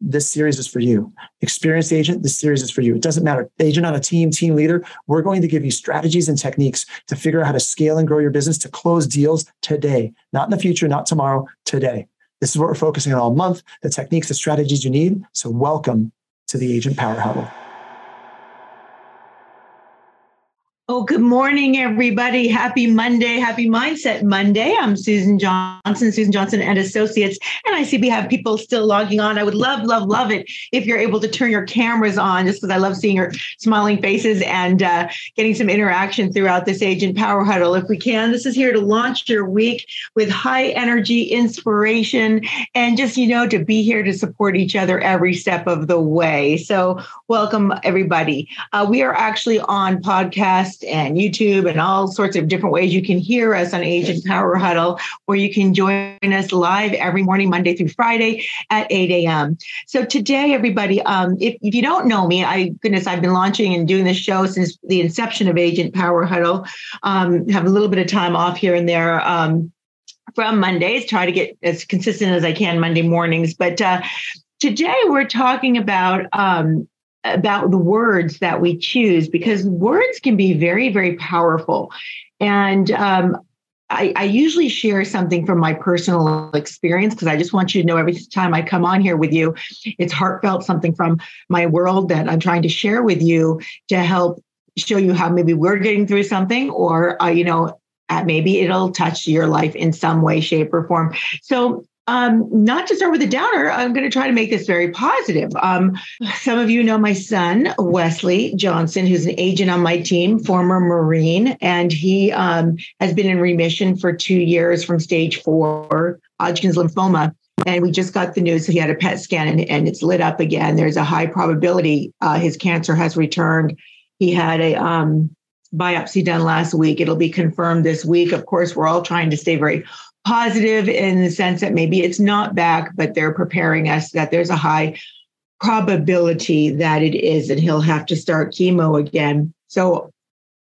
this series is for you. Experienced agent, this series is for you. It doesn't matter. Agent on a team, team leader, we're going to give you strategies and techniques to figure out how to scale and grow your business to close deals today, not in the future, not tomorrow, today. This is what we're focusing on all month the techniques, the strategies you need. So, welcome to the Agent Power Huddle. Oh, good morning, everybody. Happy Monday. Happy Mindset Monday. I'm Susan Johnson, Susan Johnson and Associates. And I see we have people still logging on. I would love, love, love it if you're able to turn your cameras on, just because I love seeing your smiling faces and uh, getting some interaction throughout this Agent Power Huddle. If we can, this is here to launch your week with high energy, inspiration, and just, you know, to be here to support each other every step of the way. So, welcome, everybody. Uh, we are actually on podcast and YouTube and all sorts of different ways you can hear us on Agent Power Huddle, or you can join us live every morning, Monday through Friday at 8 a.m. So today, everybody, um, if, if you don't know me, I goodness, I've been launching and doing this show since the inception of Agent Power Huddle. Um, have a little bit of time off here and there. Um, from Mondays, try to get as consistent as I can Monday mornings. But uh, today we're talking about um, about the words that we choose because words can be very, very powerful. And um, I, I, usually share something from my personal experience because I just want you to know every time I come on here with you, it's heartfelt, something from my world that I'm trying to share with you to help show you how maybe we're getting through something or, uh, you know, uh, maybe it'll touch your life in some way, shape, or form. So um, not to start with a downer, I'm going to try to make this very positive. Um, some of you know my son, Wesley Johnson, who's an agent on my team, former Marine, and he um, has been in remission for two years from stage four Hodgkin's lymphoma. And we just got the news that he had a PET scan and, and it's lit up again. There's a high probability uh, his cancer has returned. He had a um, biopsy done last week. It'll be confirmed this week. Of course, we're all trying to stay very positive in the sense that maybe it's not back, but they're preparing us that there's a high probability that it is, and he'll have to start chemo again. So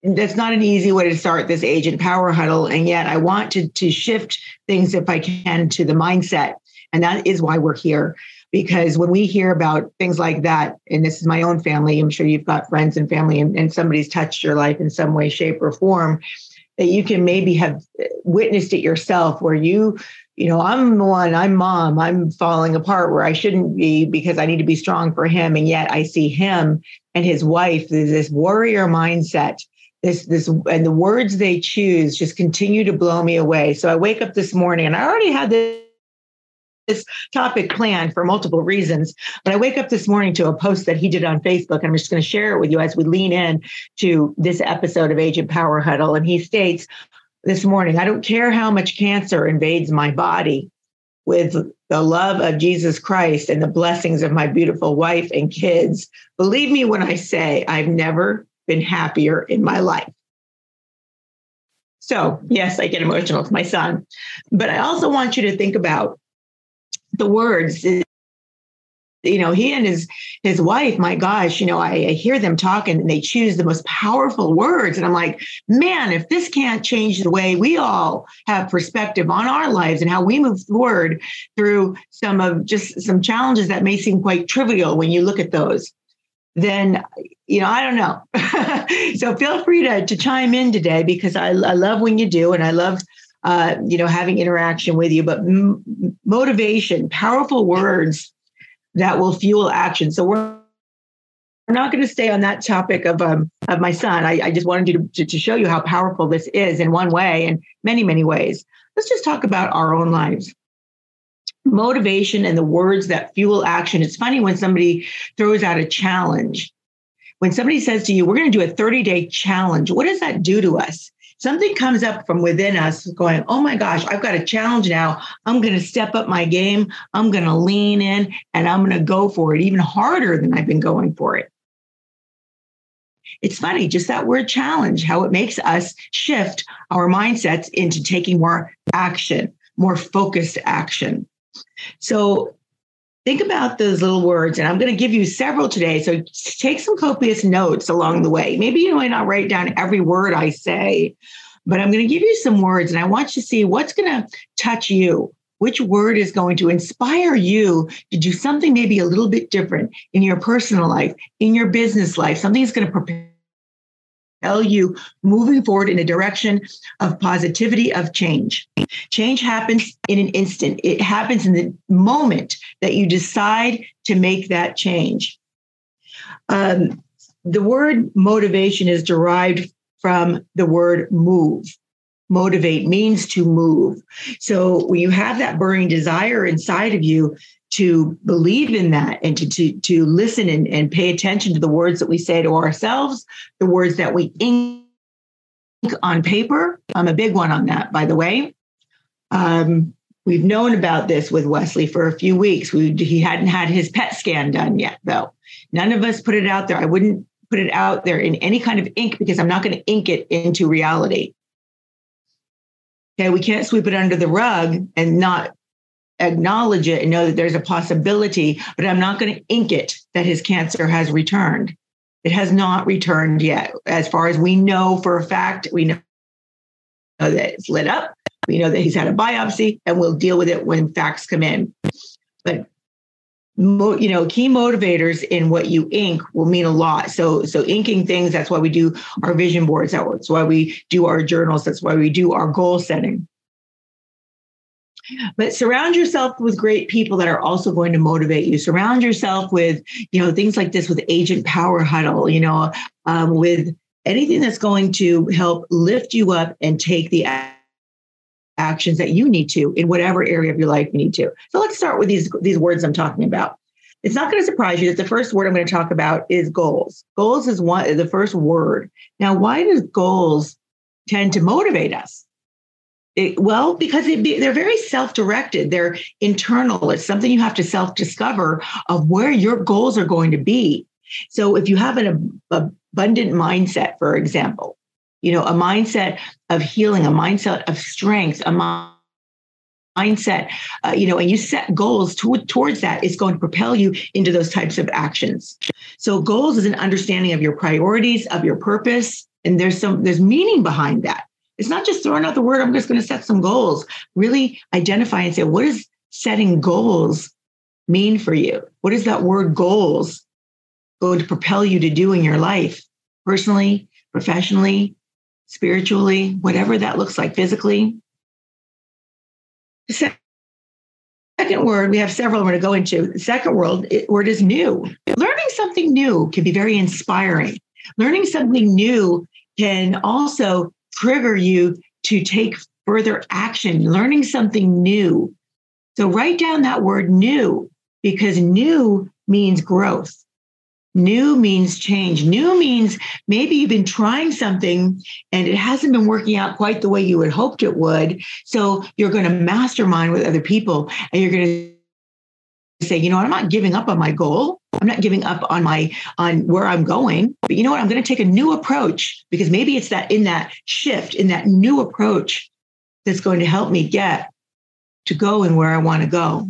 that's not an easy way to start this agent power huddle. And yet I want to, to shift things if I can to the mindset. And that is why we're here. Because when we hear about things like that, and this is my own family, I'm sure you've got friends and family, and, and somebody's touched your life in some way, shape, or form that you can maybe have witnessed it yourself where you you know i'm the one i'm mom i'm falling apart where i shouldn't be because i need to be strong for him. And yet i see him and his wife this warrior mindset this this and the words they choose just continue to blow me away. So i wake up this morning and i already had this this topic planned for multiple reasons. But I wake up this morning to a post that he did on Facebook. And I'm just going to share it with you as we lean in to this episode of Agent Power Huddle. And he states this morning, I don't care how much cancer invades my body with the love of Jesus Christ and the blessings of my beautiful wife and kids. Believe me when I say I've never been happier in my life. So, yes, I get emotional. It's my son. But I also want you to think about the words eh, you know he and his his wife my gosh you know I, I, hear them talking and they choose the most powerful words. And i'm like man if this can't change the way we all have perspective on our lives and how we move forward through some of just some challenges that may seem quite trivial when you look at those then you know i don't know. So feel free to, to chime in today because I, I love when you do and i love uh, you know, having interaction with you, but m- motivation, powerful words that will fuel action. So we're we're not going to stay on that topic of um, of my son. I, I just wanted to, to, to show you how powerful this is in one way and many many ways. Let's just talk about our own lives. Motivation and the words that fuel action. It's funny when somebody throws out a challenge. When somebody says to you, "We're going to do a 30 day challenge," what does that do to us? Something comes up from within us going, oh my gosh, I've got a challenge now. I'm going to step up my game. I'm going to lean in and I'm going to go for it even harder than I've been going for it. It's funny, just that word challenge, how it makes us shift our mindsets into taking more action, more focused action. So think about those little words, and I'm going to give you several today. So take some copious notes along the way. Maybe you might not write down every word I say, but I'm going to give you some words, and I want you to see what's going to touch you. Which word is going to inspire you to do something maybe a little bit different in your personal life, in your business life? Something that's going to prepare you moving forward in a direction of positivity, of change. Change happens in an instant, it happens in the moment that you decide to make that change. Um, the word motivation is derived from the word move. Motivate means to move. So when you have that burning desire inside of you, to believe in that and to, to, to listen and, and pay attention to the words that we say to ourselves, the words that we ink on paper. I'm a big one on that, by the way. Um, we've known about this with Wesley for a few weeks. We, he hadn't had his PET scan done yet, though. None of us put it out there. I wouldn't put it out there in any kind of ink because I'm not going to ink it into reality. Okay, we can't sweep it under the rug and not acknowledge it and know that there's a possibility, but I'm not going to ink it that his cancer has returned. It has not returned yet. As far as we know for a fact, we know that it's lit up. We know that he's had a biopsy and we'll deal with it when facts come in. But you know key motivators in what you ink will mean a lot so so inking things that's why we do our vision boards that's why we do our journals that's why we do our goal setting but surround yourself with great people that are also going to motivate you. Surround yourself with you know things like this with agent power huddle you know um, with anything that's going to help lift you up and take the actions that you need to in whatever area of your life you need to. So let's start with these these words i'm talking about. It's not going to surprise you that the first word i'm going to talk about is goals. Goals is one the first word. Now why does goals tend to motivate us it, well, because be, they're very self directed, they're internal. It's something you have to self discover of where your goals are going to be. So if you have an abundant mindset, for example, you know, a mindset of healing, a mindset of strength, a mindset, uh, you know, and you set goals to, towards that, it's going to propel you into those types of actions. So goals is an understanding of your priorities, of your purpose, and there's some there's meaning behind that. It's not just throwing out the word, I'm just going to set some goals. Really identify and say, what does setting goals mean for you? What is that word goals going to propel you to do in your life, personally, professionally, spiritually, whatever that looks like, physically? Second word, we have several I'm going to go into. The second word, word is new. Learning something new can be very inspiring. Learning something new can also trigger you to take further action, learning something new. So write down that word new because new means growth. New means change. New means maybe you've been trying something and it hasn't been working out quite the way you had hoped it would. So you're going to mastermind with other people and you're going to say, you know I'm not giving up on my goal. I'm not giving up on my on where I'm going, but you know what? I'm going to take a new approach because maybe it's that in that shift, in that new approach that's going to help me get to go and where I want to go.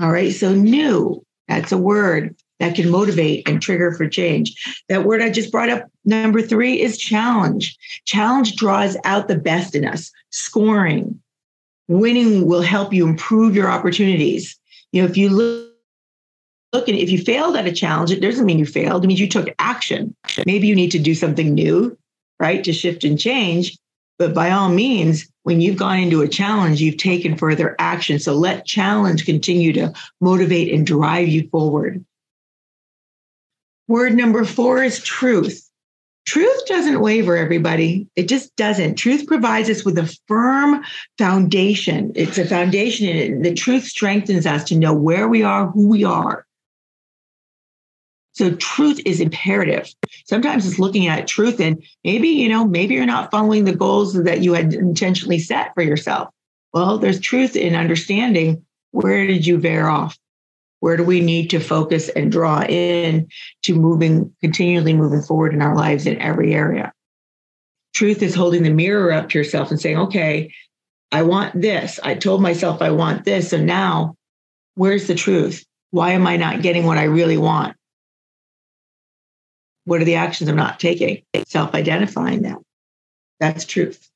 All right. So new, that's a word that can motivate and trigger for change. That word I just brought up, number three, is challenge. Challenge draws out the best in us. Scoring, winning will help you improve your opportunities. You know, if you look look and if you failed at a challenge it doesn't mean you failed it means you took action maybe you need to do something new right to shift and change but by all means when you've gone into a challenge you've taken further action so let challenge continue to motivate and drive you forward word number four is truth Truth doesn't waver, everybody. It just doesn't. Truth provides us with a firm foundation. It's a foundation. And the truth strengthens us to know where we are, who we are, So truth is imperative. Sometimes it's looking at truth and maybe, you know, maybe you're not following the goals that you had intentionally set for yourself. Well, there's truth in understanding where did you veer off? Where do we need to focus and draw in to moving, continually moving forward in our lives in every area? Truth is holding the mirror up to yourself and saying, okay, I want this. I told myself I want this. So now, where's the truth? Why am I not getting what I really want? What are the actions I'm not taking? Self identifying that. That's truth.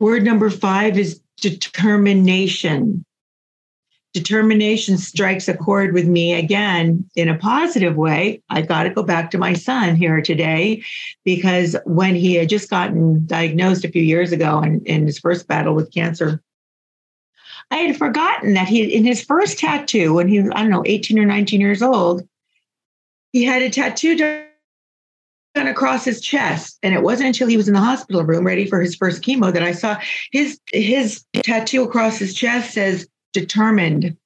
Word number five is determination. Determination strikes a chord with me again in a positive way. I got to go back to my son here today because when he had just gotten diagnosed a few years ago in, in his first battle with cancer, I had forgotten that he, in his first tattoo, when he was, I don't know, 18 or 19 years old, he had a tattoo done across his chest. And it wasn't until he was in the hospital room ready for his first chemo that I saw his his tattoo across his chest says determined.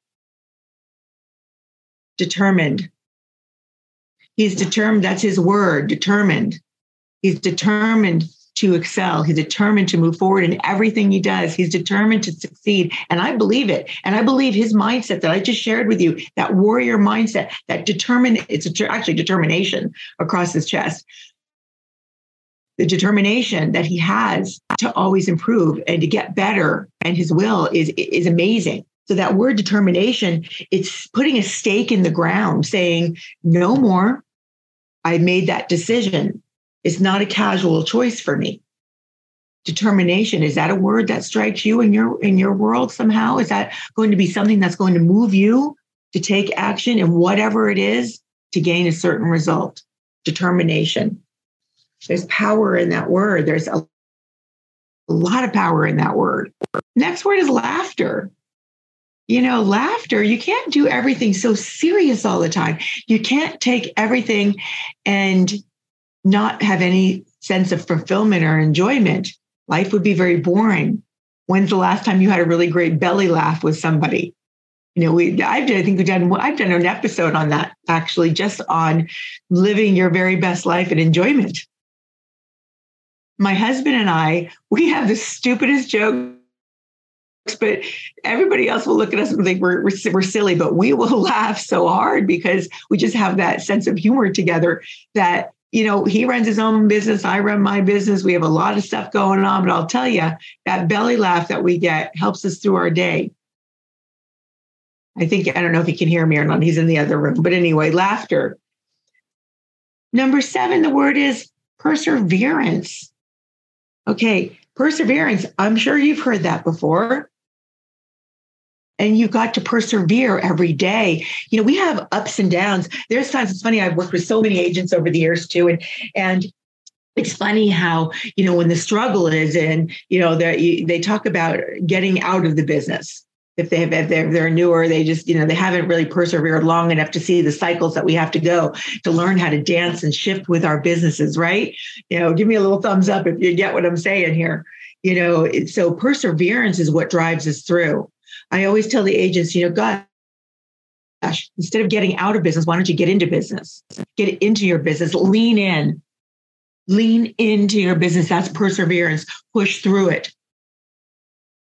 Determined. He's determined, that's his word, determined. He's determined to excel. He's determined to move forward in everything he does. He's determined to succeed. And I believe it. And I believe his mindset that I just shared with you, that warrior mindset, that determined, it's actually determination across his chest. The determination that he has to always improve and to get better and his will is, is amazing. So that word determination, it's putting a stake in the ground saying, no more. I made that decision. It's not a casual choice for me. Determination is that a word that strikes you in your in your world somehow? Is that going to be something that's going to move you to take action in whatever it is to gain a certain result? Determination. There's power in that word. There's a, a lot of power in that word. Next word is laughter you know, laughter, you can't do everything so serious all the time. You can't take everything and not have any sense of fulfillment or enjoyment, life would be very boring. When's the last time you had a really great belly laugh with somebody? You know, we I've I think we've done I've done an episode on that actually, just on living your very best life and enjoyment. My husband and I, we have the stupidest jokes but everybody else will look at us and think we're, we're, we're, silly, but we will laugh so hard because we just have that sense of humor together that you know, he runs his own business. I run my business. We have a lot of stuff going on, but I'll tell you that belly laugh that we get helps us through our day. I think, I don't know if he can hear me or not. He's in the other room. But anyway, laughter. Number seven, the word is perseverance. Okay, perseverance. I'm sure you've heard that before and you got to persevere every day. You know, we have ups and downs. There's times it's funny. I've worked with so many agents over the years too, and and it's funny how you know when the struggle is and you know they they talk about getting out of the business if they have if they're, they're newer they just you know they haven't really persevered long enough to see the cycles that we have to go to learn how to dance and shift with our businesses right you know give me a little thumbs up if you get what i'm saying here you know so perseverance is what drives us through I always tell the agents, you know, gosh, instead of getting out of business, why don't you get into business? Get into your business, lean in, lean into your business. That's perseverance, push through it.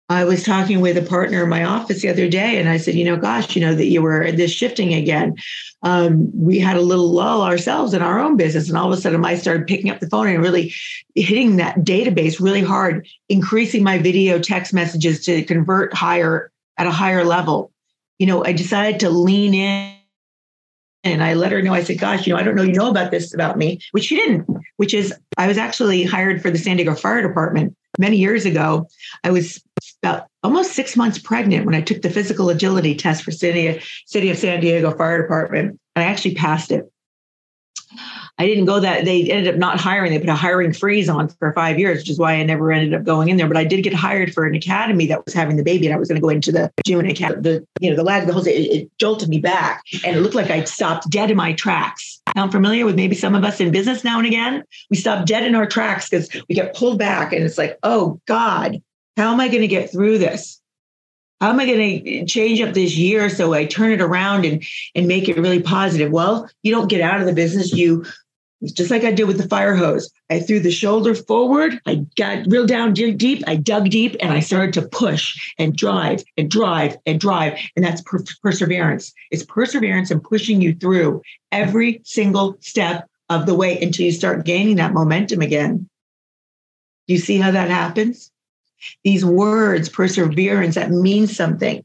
I was talking with a partner in my office the other day, and I said, you know, gosh, you know, that you were this shifting again. Um, we had a little lull ourselves in our own business, and all of a sudden, I started picking up the phone and really hitting that database really hard, increasing my video text messages to convert higher at a higher level. You know, I decided to lean in and I let her know, I said, gosh, you know, I don't know you know about this about me, which she didn't, which is I was actually hired for the San Diego Fire Department many years ago. I was about almost six months pregnant when I took the physical agility test for City, City of San Diego Fire Department. And I actually passed it. I didn't go that they ended up not hiring. They put a hiring freeze on for five years, which is why I never ended up going in there. But I did get hired for an academy that was having the baby, and I was going to go into the June academy. The you know the lag, the whole it, it jolted me back, and it looked like I'd stopped dead in my tracks. I'm familiar with maybe some of us in business now and again. We stop dead in our tracks because we get pulled back, and it's like, oh God, how am I going to get through this? How am I going to change up this year so I turn it around and and make it really positive? Well, you don't get out of the business. You just like I did with the fire hose. I threw the shoulder forward. I got real down deep. I dug deep and I started to push and drive and drive and drive. And that's per- perseverance. It's perseverance and pushing you through every single step of the way until you start gaining that momentum again. Do you see how that happens? These words, perseverance, that means something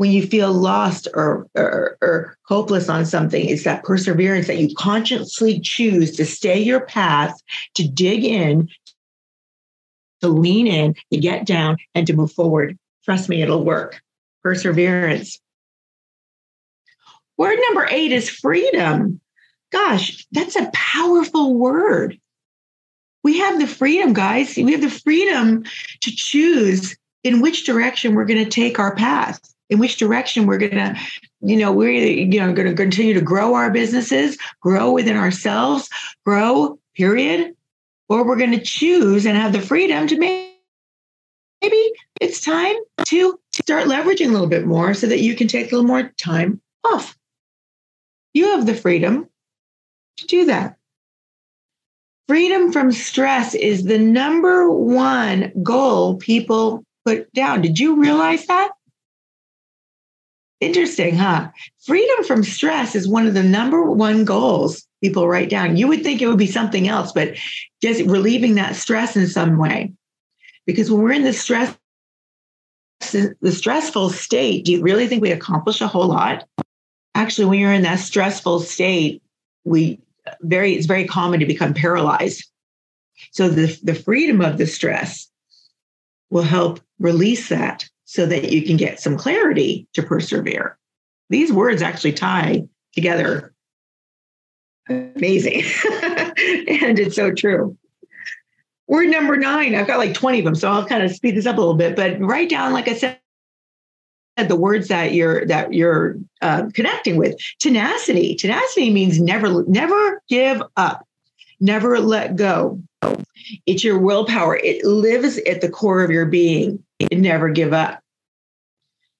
when you feel lost or, or, or, hopeless on something, it's that perseverance that you consciously choose to stay your path, to dig in, to lean in, to get down, and to move forward. Trust me, it'll work. Perseverance. Word number eight is freedom. Gosh, that's a powerful word. We have the freedom, guys. We have the freedom to choose in which direction we're going to take our path in which direction we're going to you know we're you know going to continue to grow our businesses grow within ourselves grow period or we're going to choose and have the freedom to make maybe it's time to start leveraging a little bit more so that you can take a little more time off. You have the freedom to do that. Freedom from stress is the number one goal people put down. Did you realize that Interesting, huh? Freedom from stress is one of the number one goals people write down. You would think it would be something else, but just relieving that stress in some way. Because when we're in the stress, the stressful state, do you really think we accomplish a whole lot? Actually, when you're in that stressful state, we very it's very common to become paralyzed. So the, the freedom of the stress will help release that so that you can get some clarity to persevere. These words actually tie together. Amazing. and it's so true. Word number nine, I've got like 20 of them, so I'll kind of speed this up a little bit, but write down, like I said, the words that you're that you're uh, connecting with. Tenacity. Tenacity means never never give up. Never let go. It's your willpower. It lives at the core of your being never give up.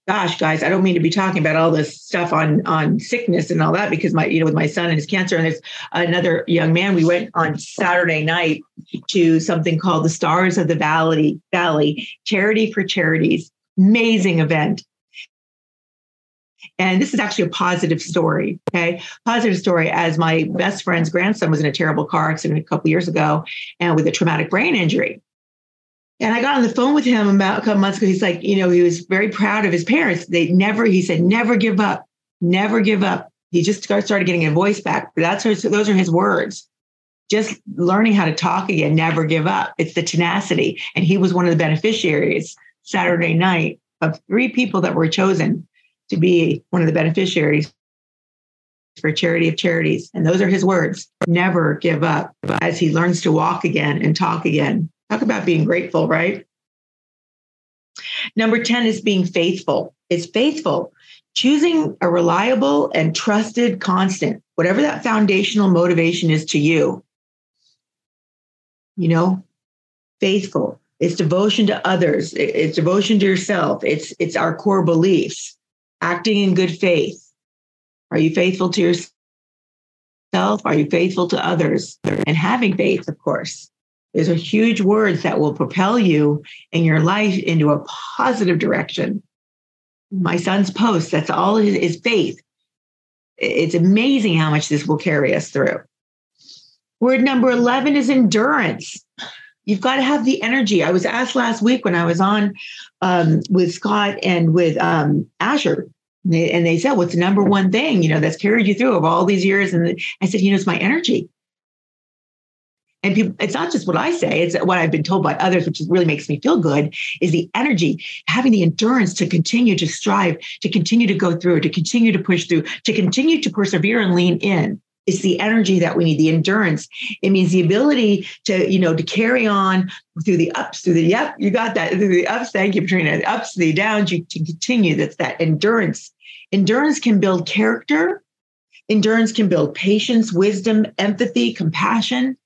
Gosh, guys, I don't mean to be talking about all this stuff on on sickness and all that because my, you know, with my son and his cancer, and there's another young man. We went on Saturday night to something called the Stars of the Valley Valley Charity for Charities. Amazing event. And this is actually a positive story. Okay. Positive story as my best friend's grandson was in a terrible car accident a couple years ago and with a traumatic brain injury. And I got on the phone with him about a couple months ago. He's like, you know, he was very proud of his parents. They never, he said, never give up, never give up. He just started getting a voice back. But that's his, those are his words. Just learning how to talk again, never give up. It's the tenacity. And he was one of the beneficiaries Saturday night of three people that were chosen to be one of the beneficiaries for charity of charities. And those are his words never give up as he learns to walk again and talk again. Talk about being grateful, right? Number 10 is being faithful. It's faithful, choosing a reliable and trusted constant, whatever that foundational motivation is to you. You know, faithful. It's devotion to others. It's devotion to yourself. It's it's our core beliefs. Acting in good faith. Are you faithful to yourself? Are you faithful to others? And having faith, of course. These are huge words that will propel you in your life into a positive direction. My son's post, that's all his, his faith. It's amazing how much this will carry us through. Word number 11 is endurance. You've got to have the energy. I was asked last week when I was on um, with Scott and with um, Asher, and they, and they said, What's the number one thing, you know, that's carried you through of all these years? And I said, You know, it's my energy and people, it's not just what I say, it's what I've been told by others, which really makes me feel good, is the energy, having the endurance to continue to strive, to continue to go through, to continue to push through, to continue to persevere and lean in. It's the energy that we need, the endurance. It means the ability to, you know, to carry on through the ups, through the yep, you got that, through the ups. Thank you, Patrina. The ups, the downs, you to continue. That's that endurance. Endurance can build character. Endurance can build patience, wisdom, empathy, compassion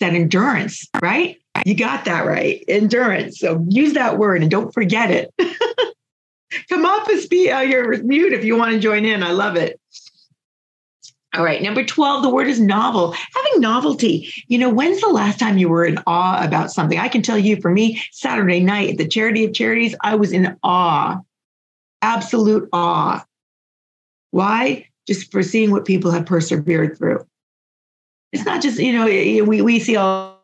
that endurance, right? You got that right. Endurance. So use that word and don't forget it. Come off and speak. Uh, you're mute if you want to join in. I love it. All right. Number 12, the word is novel. Having novelty. You know, when's the last time you were in awe about something? I can tell you for me, Saturday night at the Charity of Charities, I was in awe, absolute awe. Why? Just for seeing what people have persevered through. It's not just, you know, we, we see all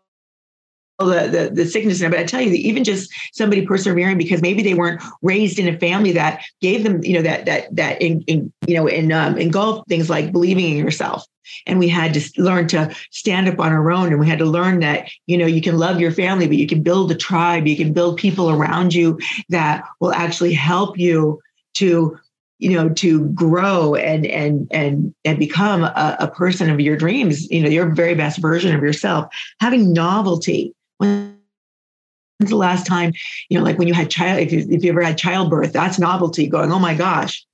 the, the, the sickness but I tell you even just somebody persevering because maybe they weren't raised in a family that gave them, you know, that that that in, in you know, in um, engulfed things like believing in yourself. And we had to learn to stand up on our own, and we had to learn that you know you can love your family, but you can build a tribe, you can build people around you that will actually help you to you know to grow and and and and become a, a, person of your dreams you know your very best version of yourself having novelty When's the last time, you know, like when you had child, if you, if you ever had childbirth, that's novelty going, oh my gosh,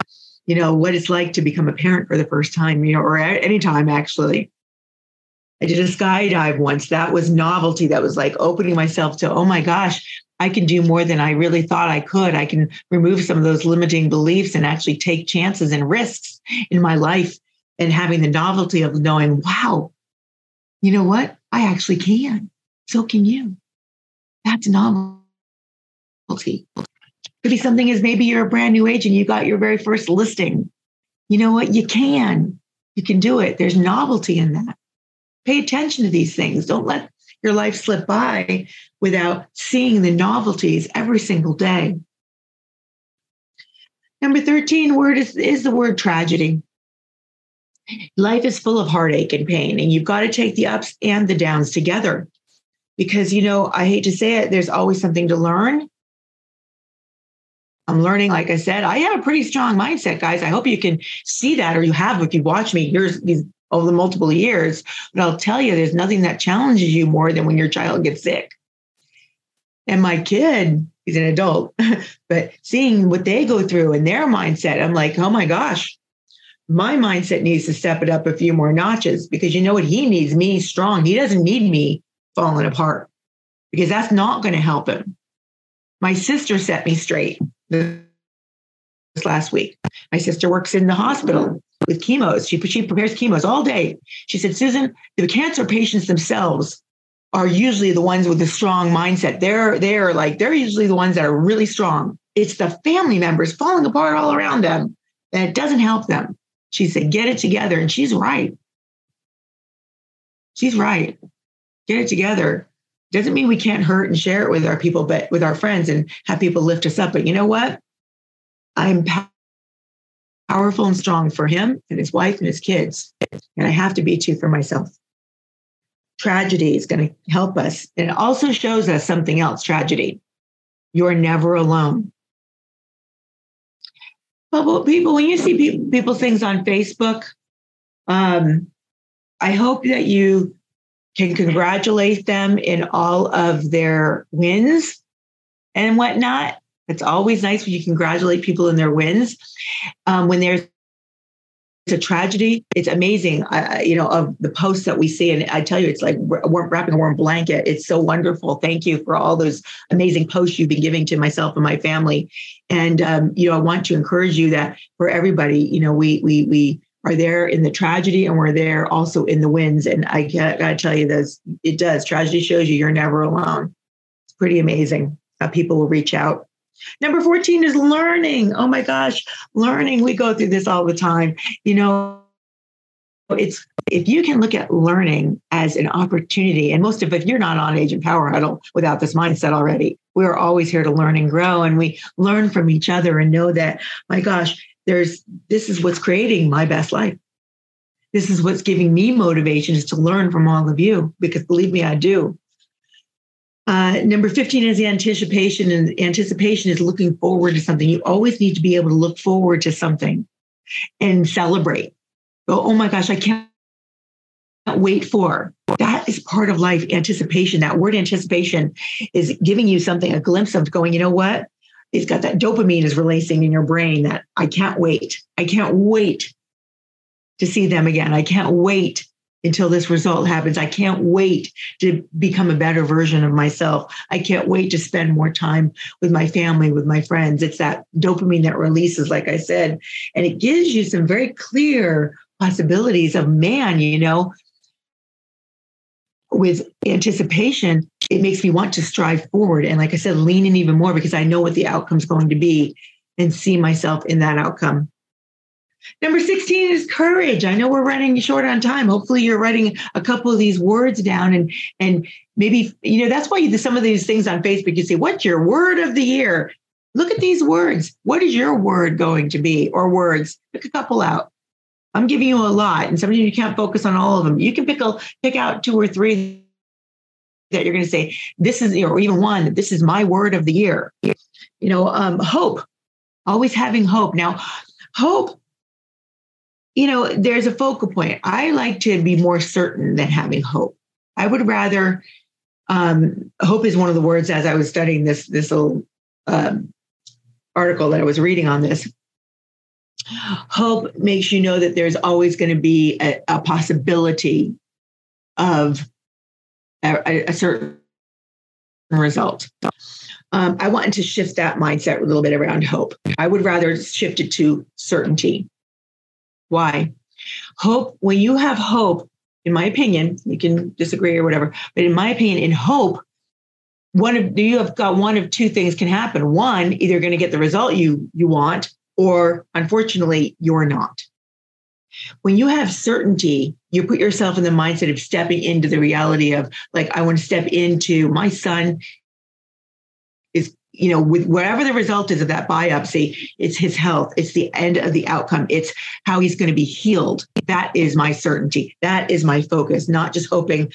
you know, what it's like to become a parent for the first time, you know, or at any time actually. I did a skydive once. That was novelty. That was like opening myself to, oh my gosh, I can do more than I really thought I could. I can remove some of those limiting beliefs and actually take chances and risks in my life and having the novelty of knowing, wow, you know what? I actually can. So can you. That's novelty. Could be something is maybe you're a brand new agent, you got your very first listing. You know what? You can. You can do it. There's novelty in that. Pay attention to these things. Don't let your life slip by without seeing the novelties every single day. Number 13 word is, is the word tragedy. Life is full of heartache and pain, and you've got to take the ups and the downs together because you know i hate to say it there's always something to learn i'm learning like i said i have a pretty strong mindset guys i hope you can see that or you have if you watch me years these over the multiple years but i'll tell you there's nothing that challenges you more than when your child gets sick and my kid he's an adult but seeing what they go through and their mindset i'm like oh my gosh my mindset needs to step it up a few more notches because you know what he needs me strong he doesn't need me falling apart because that's not going to help him. My sister set me straight this last week. My sister works in the hospital with chemos. She, she prepares chemos all day. She said, Susan, the cancer patients themselves are usually the ones with the strong mindset. They're they're like they're usually the ones that are really strong. It's the family members falling apart all around them that doesn't help them. She said, get it together. And she's right. She's right get it together. Doesn't mean we can't hurt and share it with our people, but with our friends and have people lift us up. But you know what? I'm powerful and strong for him and his wife and his kids. And I have to be too for myself. Tragedy is going to help us. And it also shows us something else tragedy. You're never alone. But people, when you see people, people things on Facebook, um, I hope that you can congratulate them in all of their wins and whatnot. It's always nice when you congratulate people in their wins. Um, when there's a tragedy, it's amazing, uh, you know, of the posts that we see. And I tell you, it's like wrapping a warm blanket. It's so wonderful. Thank you for all those amazing posts you've been giving to myself and my family. And, um, you know, I want to encourage you that for everybody, you know, we, we, we, are there in the tragedy and we're there also in the wins. And I gotta tell you this, it does. Tragedy shows you you're never alone. It's pretty amazing how people will reach out. Number 14 is learning. Oh my gosh, learning. We go through this all the time. You know, it's if you can look at learning as an opportunity, and most of if you're not on Agent Power Huddle without this mindset already, we're always here to learn and grow, and we learn from each other and know that, my gosh, there's this is what's creating my best life this is what's giving me motivation is to learn from all of you because believe me i do uh, number 15 is the anticipation and anticipation is looking forward to something. You always need to be able to look forward to something and celebrate. Go oh my gosh i can't wait for. That is part of life anticipation. That word anticipation is giving you something a glimpse of going you know what? It's got that dopamine is releasing in your brain that I can't wait. I can't wait to see them again. I can't wait until this result happens. I can't wait to become a better version of myself. I can't wait to spend more time with my family, with my friends. It's that dopamine that releases, like I said, and it gives you some very clear possibilities of man, you know. With anticipation, it makes me want to strive forward. And like I said, lean in even more because I know what the outcome's going to be and see myself in that outcome. Number 16 is courage. I know we're running short on time. Hopefully you're writing a couple of these words down and and maybe you know that's why you, do some of these things on Facebook you say what's your word of the year? Look at these words. What is your word going to be or words? Pick a couple out. I'm giving you a lot and sometimes you can't focus on all of them. You can pick a pick out two or three that you're going to say this is or even one this is my word of the year. You know, um, hope. Always having hope. Now, hope you know, there's a focal point. I like to be more certain than having hope. I would rather um, hope is one of the words as I was studying this this little um, article that I was reading on this. Hope makes you know that there's always going to be a, a possibility of a, a certain result. Um, I wanted to shift that mindset a little bit around hope. I would rather shift it to certainty. Why? Hope, when you have hope, in my opinion, you can disagree or whatever, but in my opinion, in hope, one of you have got one of two things can happen. One, either going to get the result you you want, or unfortunately, you're not. When you have certainty, you put yourself in the mindset of stepping into the reality of like, I want to step into my son you know, with whatever the result is of that biopsy, it's his health, it's the end of the outcome, it's how he's going to be healed. That is my certainty. That is my focus, not just hoping,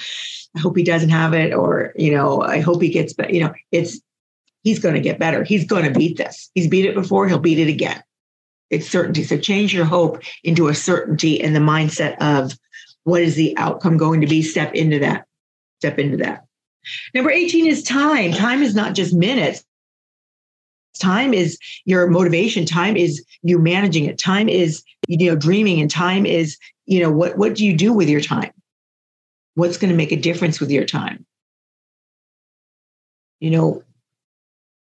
I hope he doesn't have it, or, you know, I hope he gets better. You know, it's, he's going to get better. He's going to beat this. He's beat it before, he'll beat it again. It's certainty. So change your hope into a certainty and the mindset of what is the outcome going to be? Step into that. Step into that. Number 18 is time. Time is not just minutes time is your motivation. Time is you managing it. Time is you know dreaming and time is you know what what do you do with your time? What's going to make a difference with your time? You know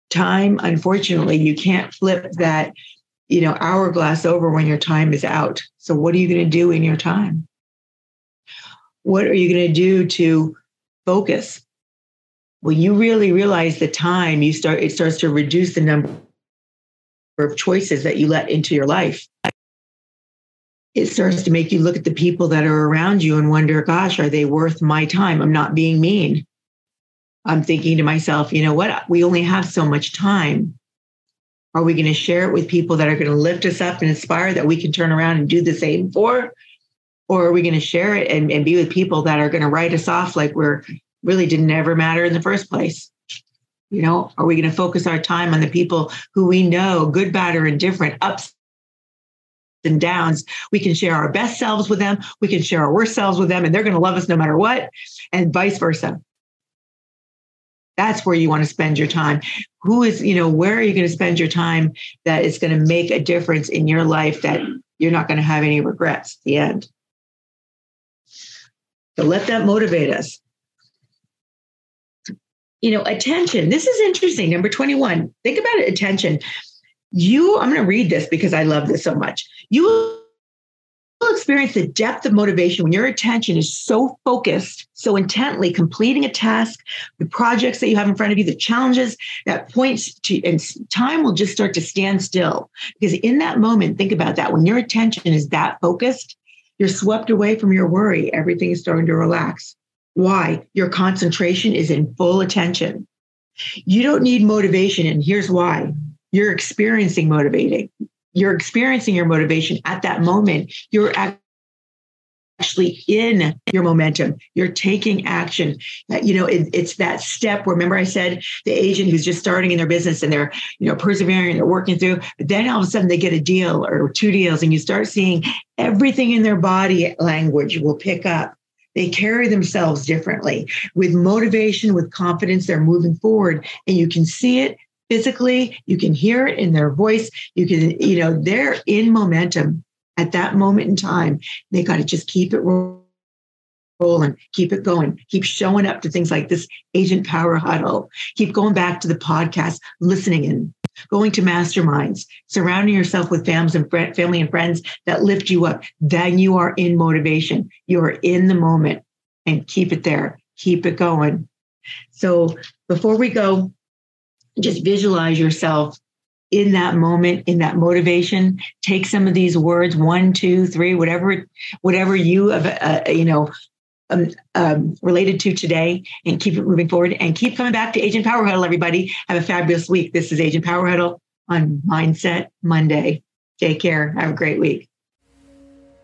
time unfortunately you can't flip that you know hourglass over when your time is out. So what are you going to do in your time? What are you going to do to focus when you really realize the time you start it starts to reduce the number of choices that you let into your life. It starts to make you look at the people that are around you and wonder gosh are they worth my time? I'm not being mean. I'm thinking to myself you know what? We only have so much time. Are we going to share it with people that are going to lift us up and inspire that we can turn around and do the same for? Or are we going to share it and, and be with people that are going to write us off like we're really didn't ever matter in the first place. You know, are we going to focus our time on the people who we know, good, bad, or indifferent, ups and downs? We can share our best selves with them. We can share our worst selves with them, and they're going to love us no matter what, and vice versa. That's where you want to spend your time. Who is, you know, where are you going to spend your time that is going to make a difference in your life that you're not going to have any regrets at the end? So let that motivate us you know, attention. This is interesting. Number 21. Think about it, attention. You, I'm going to read this because I love this so much. You will experience the depth of motivation when your attention is so focused, so intently completing a task, the projects that you have in front of you, the challenges that points to, and time will just start to stand still. Because in that moment, think about that. When your attention is that focused, you're swept away from your worry. Everything is starting to relax. Why? Your concentration is in full attention. You don't need motivation. And here's why you're experiencing motivating. You're experiencing your motivation at that moment. You're actually in your momentum. You're taking action. Uh, you know, it, it's that step. Where remember, I said the agent who's just starting in their business and they're, you know, persevering, they're working through, but then all of a sudden they get a deal or two deals, and you start seeing everything in their body language will pick up they carry themselves differently with motivation, with confidence. They're moving forward, and you can see it physically. You can hear it in their voice. You can, you know, they're in momentum at that moment in time. They got to just keep it rolling keep it going, keep showing up to things like this agent power huddle, keep going back to the podcast, listening in, going to masterminds, surrounding yourself with families and family and friends that lift you up. Then you are in motivation. You are in the moment and keep it there. Keep it going. So before we go, just visualize yourself in that moment in that motivation take some of these words one two three whatever whatever you have uh, you know um, um, related to today and keep it moving forward. And keep coming back to agent power huddle everybody. Have a fabulous week. This is agent power huddle on mindset monday. Take care. Have a great week